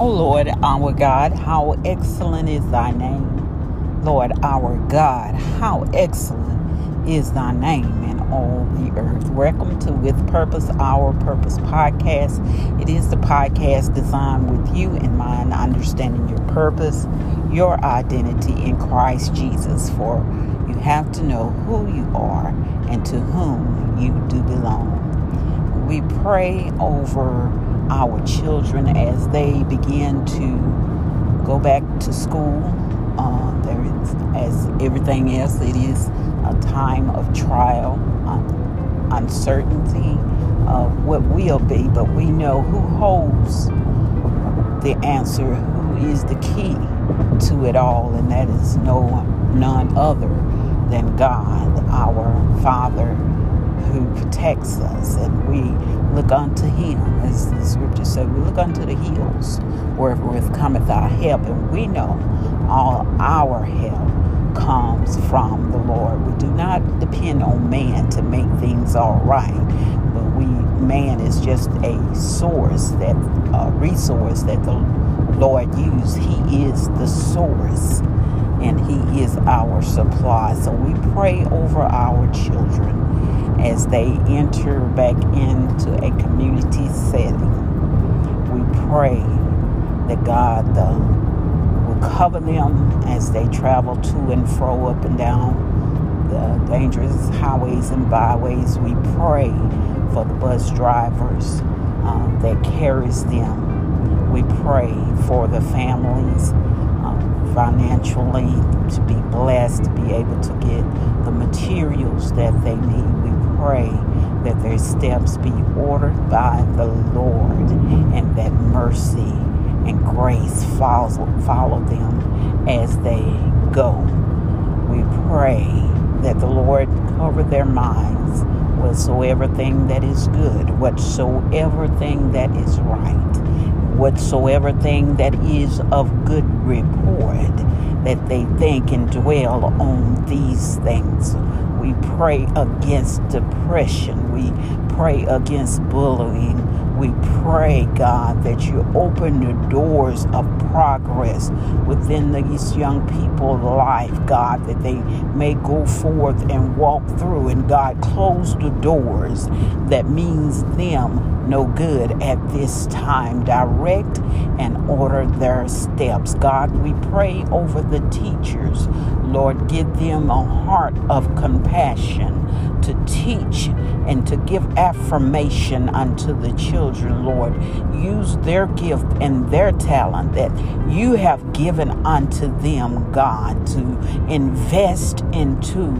O Lord, our God, how excellent is thy name. Lord, our God, how excellent is thy name in all the earth. Welcome to With Purpose, Our Purpose podcast. It is the podcast designed with you in mind, understanding your purpose, your identity in Christ Jesus. For you have to know who you are and to whom you do belong. We pray over our children as they begin to go back to school. Uh, there is, as everything else, it is a time of trial, uncertainty of what will be, but we know who holds the answer, who is the key to it all, and that is no none other than God, our Father who protects us, and we look unto him, as the scripture said, we look unto the hills wherewith cometh our help, and we know all our help comes from the Lord. We do not depend on man to make things all right, but we man is just a source that a resource that the Lord used. He is the source and he is our supply. So we pray over our children as they enter back into a community setting. We pray that God uh, will cover them as they travel to and fro up and down the dangerous highways and byways. We pray for the bus drivers uh, that carries them. We pray for the families uh, financially to be blessed, to be able to get the materials that they need. Pray that their steps be ordered by the Lord and that mercy and grace follow, follow them as they go. We pray that the Lord cover their minds whatsoever thing that is good, whatsoever thing that is right, whatsoever thing that is of good report, that they think and dwell on these things we pray against depression. We pray against bullying. We pray, God, that you open the doors of progress within these young people's life, God, that they may go forth and walk through. And God, close the doors that means them no good at this time. Direct and order their steps. God, we pray over the teachers. Lord, give them a heart of compassion to teach and to give affirmation unto the children, Lord. Use their gift and their talent that you have given unto them, God, to invest into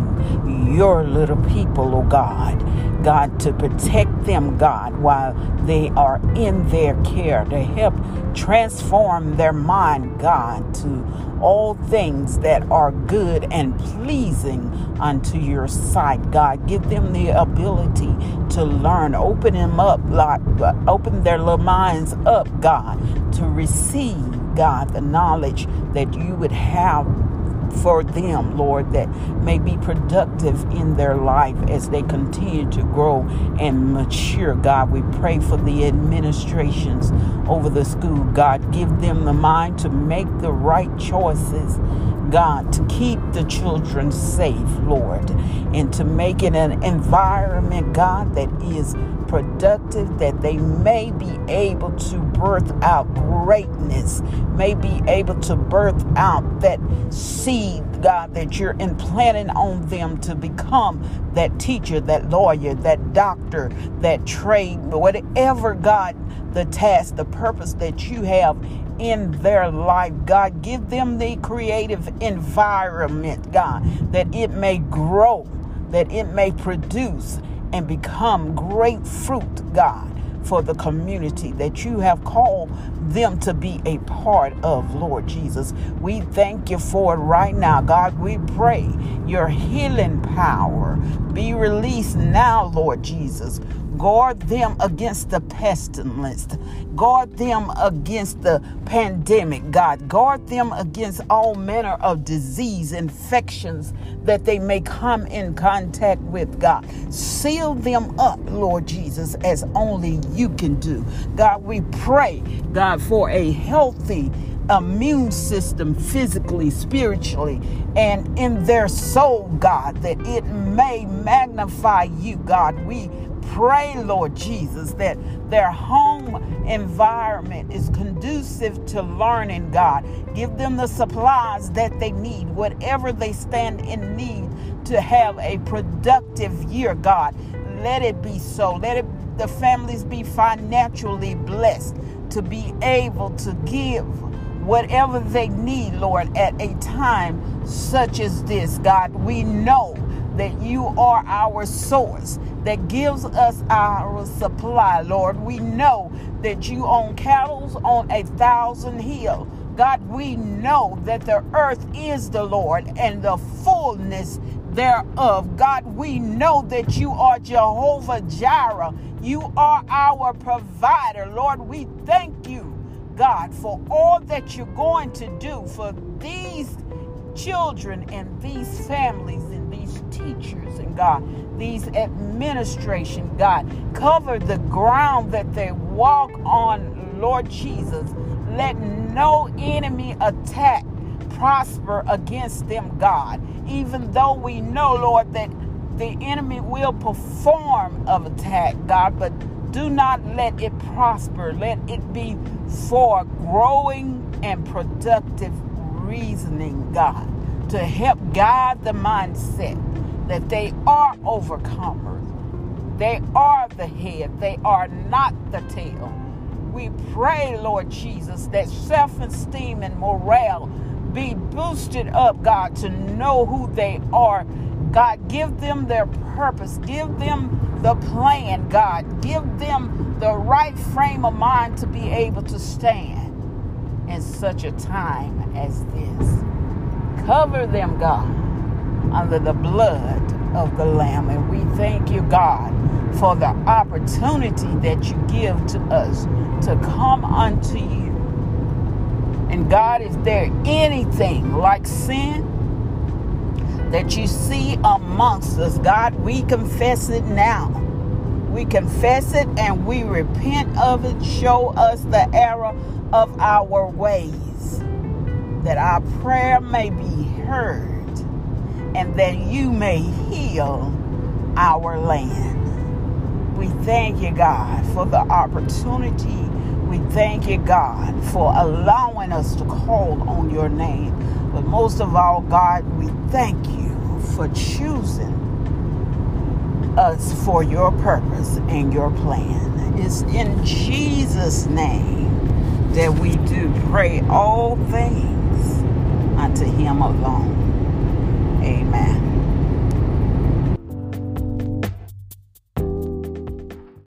your little people, oh God. God, to protect them, God, while they are in their care, to help transform their mind, God, to all things that are good and pleasing unto your sight, God. Give them the ability to learn. Open them up, open their little minds up, God, to receive, God, the knowledge that you would have for them, Lord, that may be productive in their life as they continue to grow and mature. God, we pray for the administrations over the school. God, give them the mind to make the right choices. God, to keep the children safe, Lord, and to make it an environment, God, that is productive, that they may be able to birth out greatness, may be able to birth out that seed, God, that you're implanting on them to become that teacher, that lawyer, that doctor, that trade, whatever, God, the task, the purpose that you have in their life, God. Give them the creative environment, God, that it may grow, that it may produce and become great fruit, God, for the community that you have called them to be a part of, Lord Jesus. We thank you for it right now, God. We pray your healing power be released now, Lord Jesus. Guard them against the pestilence. Guard them against the pandemic, God. Guard them against all manner of disease, infections that they may come in contact with, God. Seal them up, Lord Jesus, as only you can do. God, we pray, God, for a healthy immune system physically, spiritually, and in their soul, God, that it may magnify you, God. We pray, Lord Jesus, that their home environment is conducive to learning, God. Give them the supplies that they need, whatever they stand in need to have a productive year, God. Let it be so. Let it, the families be financially blessed to be able to give whatever they need, Lord, at a time such as this, God. We know that you are our source that gives us our supply, Lord. We know that you own cattle on a thousand hills. God, we know that the earth is the Lord and the fullness thereof. God, we know that you are Jehovah Jireh. You are our provider. Lord, we thank you, God, for all that you're going to do for these children and these families teachers and God, these administration, God. Cover the ground that they walk on, Lord Jesus. Let no enemy attack prosper against them, God. Even though we know, Lord, that the enemy will perform of attack, God, but do not let it prosper. Let it be for growing and productive reasoning, God, to help guide the mindset that they are overcomers. They are the head, they are not the tail. We pray, Lord Jesus, that self esteem and morale be boosted up, God, to know who they are. God, give them their purpose, give them the plan, God, give them the right frame of mind to be able to stand in such a time as this. Cover them, God, under the blood of the Lamb. And we thank you, God, for the opportunity that you give to us to come unto you. And God, is there anything like sin that you see amongst us? God, we confess it now. We confess it and we repent of it. Show us the error of our ways, that our prayer may be heard and that you may heal our land. We thank you, God, for the opportunity. We thank you, God, for allowing us to call on your name. But most of all, God, we thank you for choosing us for your purpose and your plan. It's in Jesus' name that we do pray all things unto him alone. Amen.